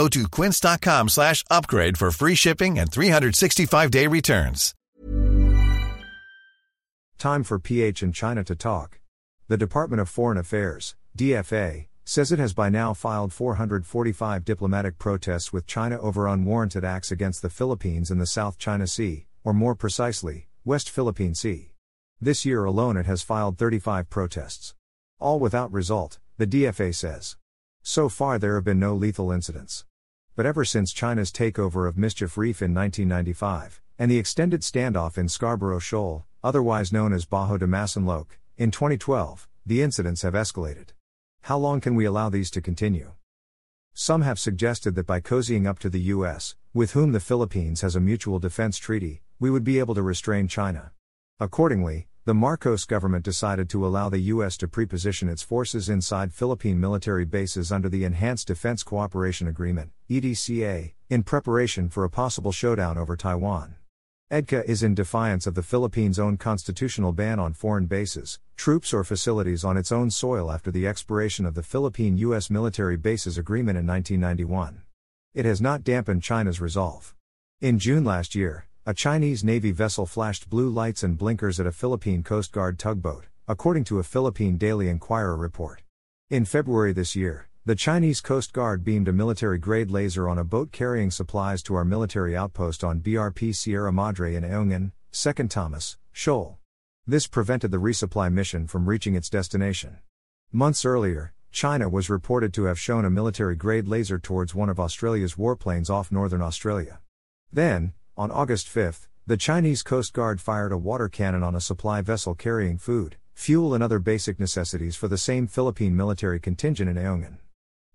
Go to quince.com slash upgrade for free shipping and 365-day returns. Time for PH in China to talk. The Department of Foreign Affairs, DFA, says it has by now filed 445 diplomatic protests with China over unwarranted acts against the Philippines in the South China Sea, or more precisely, West Philippine Sea. This year alone it has filed 35 protests. All without result, the DFA says. So far there have been no lethal incidents. But ever since China's takeover of Mischief Reef in 1995, and the extended standoff in Scarborough Shoal, otherwise known as Bajo de Masinloc, in 2012, the incidents have escalated. How long can we allow these to continue? Some have suggested that by cozying up to the US, with whom the Philippines has a mutual defense treaty, we would be able to restrain China. Accordingly, the Marcos government decided to allow the U.S. to preposition its forces inside Philippine military bases under the Enhanced Defense Cooperation Agreement, EDCA, in preparation for a possible showdown over Taiwan. EDCA is in defiance of the Philippines' own constitutional ban on foreign bases, troops, or facilities on its own soil after the expiration of the Philippine U.S. Military Bases Agreement in 1991. It has not dampened China's resolve. In June last year, a Chinese Navy vessel flashed blue lights and blinkers at a Philippine Coast Guard tugboat, according to a Philippine Daily Inquirer report. In February this year, the Chinese Coast Guard beamed a military grade laser on a boat carrying supplies to our military outpost on BRP Sierra Madre in Ayungin, 2nd Thomas, Shoal. This prevented the resupply mission from reaching its destination. Months earlier, China was reported to have shown a military grade laser towards one of Australia's warplanes off northern Australia. Then, on August 5, the Chinese Coast Guard fired a water cannon on a supply vessel carrying food, fuel, and other basic necessities for the same Philippine military contingent in Ayungin.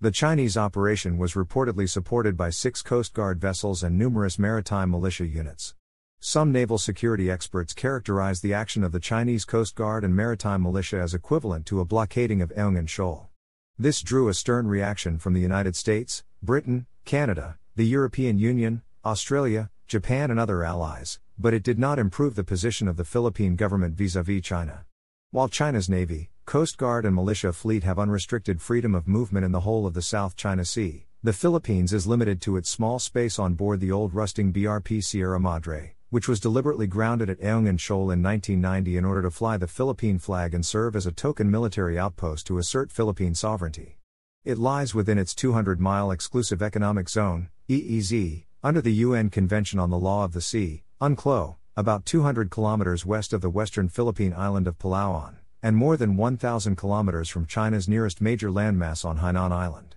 The Chinese operation was reportedly supported by six Coast Guard vessels and numerous maritime militia units. Some naval security experts characterize the action of the Chinese Coast Guard and maritime militia as equivalent to a blockading of Ayungin Shoal. This drew a stern reaction from the United States, Britain, Canada, the European Union, Australia, Japan, and other allies, but it did not improve the position of the Philippine government vis a vis China. While China's Navy, Coast Guard, and militia fleet have unrestricted freedom of movement in the whole of the South China Sea. The Philippines is limited to its small space on board the old rusting BRP Sierra Madre, which was deliberately grounded at Ayungin Shoal in 1990 in order to fly the Philippine flag and serve as a token military outpost to assert Philippine sovereignty. It lies within its 200 mile exclusive economic zone, EEZ, under the UN Convention on the Law of the Sea, UNCLOS, about 200 kilometers west of the western Philippine island of Palawan and more than 1,000 kilometers from China's nearest major landmass on Hainan Island.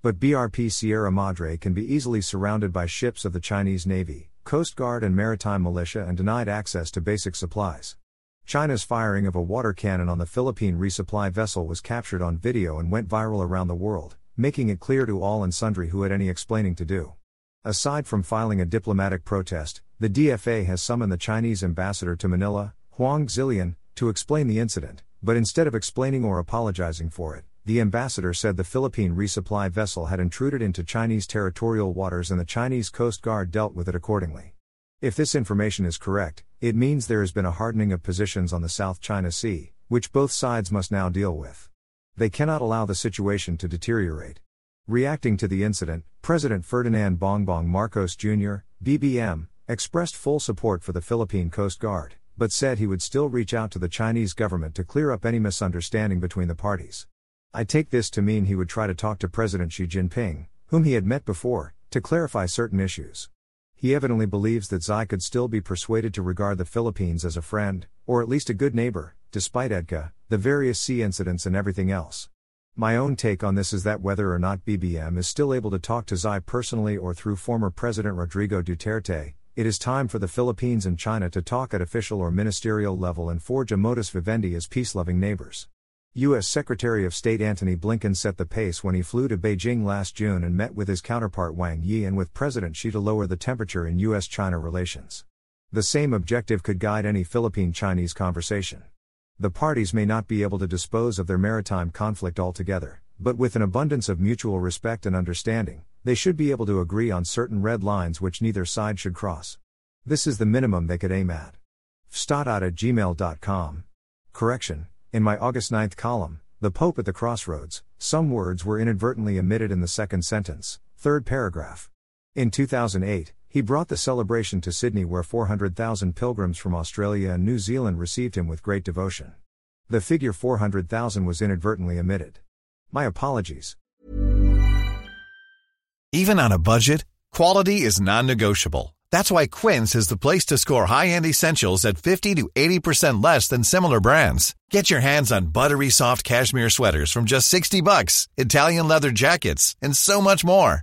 But BRP Sierra Madre can be easily surrounded by ships of the Chinese Navy, Coast Guard, and maritime militia and denied access to basic supplies. China's firing of a water cannon on the Philippine resupply vessel was captured on video and went viral around the world, making it clear to all and sundry who had any explaining to do. Aside from filing a diplomatic protest, the DFA has summoned the Chinese ambassador to Manila, Huang Xilian, to explain the incident, but instead of explaining or apologizing for it, the ambassador said the Philippine resupply vessel had intruded into Chinese territorial waters and the Chinese Coast Guard dealt with it accordingly. If this information is correct, it means there has been a hardening of positions on the South China Sea, which both sides must now deal with. They cannot allow the situation to deteriorate. Reacting to the incident, President Ferdinand Bongbong Marcos Jr., BBM, expressed full support for the Philippine Coast Guard but said he would still reach out to the Chinese government to clear up any misunderstanding between the parties. I take this to mean he would try to talk to President Xi Jinping, whom he had met before, to clarify certain issues. He evidently believes that Xi could still be persuaded to regard the Philippines as a friend, or at least a good neighbor, despite EDCA, the various sea incidents, and everything else. My own take on this is that whether or not BBM is still able to talk to Xi personally or through former President Rodrigo Duterte, it is time for the Philippines and China to talk at official or ministerial level and forge a modus vivendi as peace loving neighbors. U.S. Secretary of State Antony Blinken set the pace when he flew to Beijing last June and met with his counterpart Wang Yi and with President Xi to lower the temperature in U.S. China relations. The same objective could guide any Philippine Chinese conversation. The parties may not be able to dispose of their maritime conflict altogether, but with an abundance of mutual respect and understanding, they should be able to agree on certain red lines which neither side should cross. This is the minimum they could aim at. fstat at gmail.com. Correction, in my August 9th column, The Pope at the Crossroads, some words were inadvertently omitted in the second sentence, third paragraph. In 2008, he brought the celebration to Sydney where 400,000 pilgrims from Australia and New Zealand received him with great devotion. The figure 400,000 was inadvertently omitted. My apologies. Even on a budget, quality is non-negotiable. That's why Quince is the place to score high-end essentials at 50 to 80% less than similar brands. Get your hands on buttery soft cashmere sweaters from just 60 bucks, Italian leather jackets, and so much more.